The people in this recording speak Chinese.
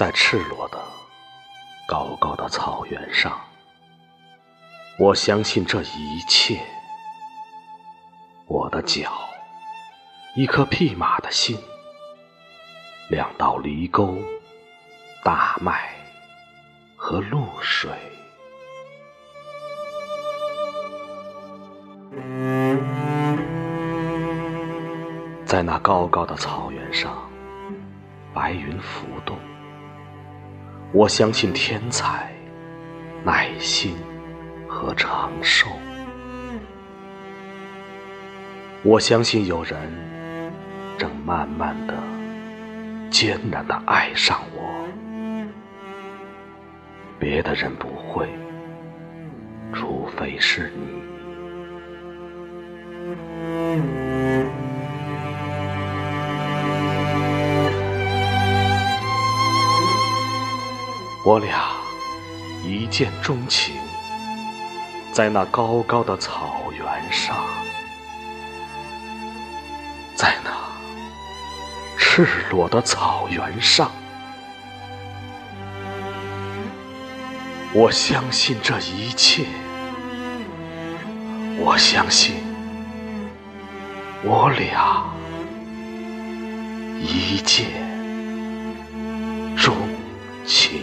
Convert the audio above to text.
在赤裸的、高高的草原上，我相信这一切。我的脚，一颗匹马的心，两道犁沟，大麦和露水。在那高高的草原上，白云浮动。我相信天才、耐心和长寿。我相信有人正慢慢的、艰难的爱上我。别的人不会，除非是你。我俩一见钟情，在那高高的草原上，在那赤裸的草原上，我相信这一切，我相信我俩一见钟情。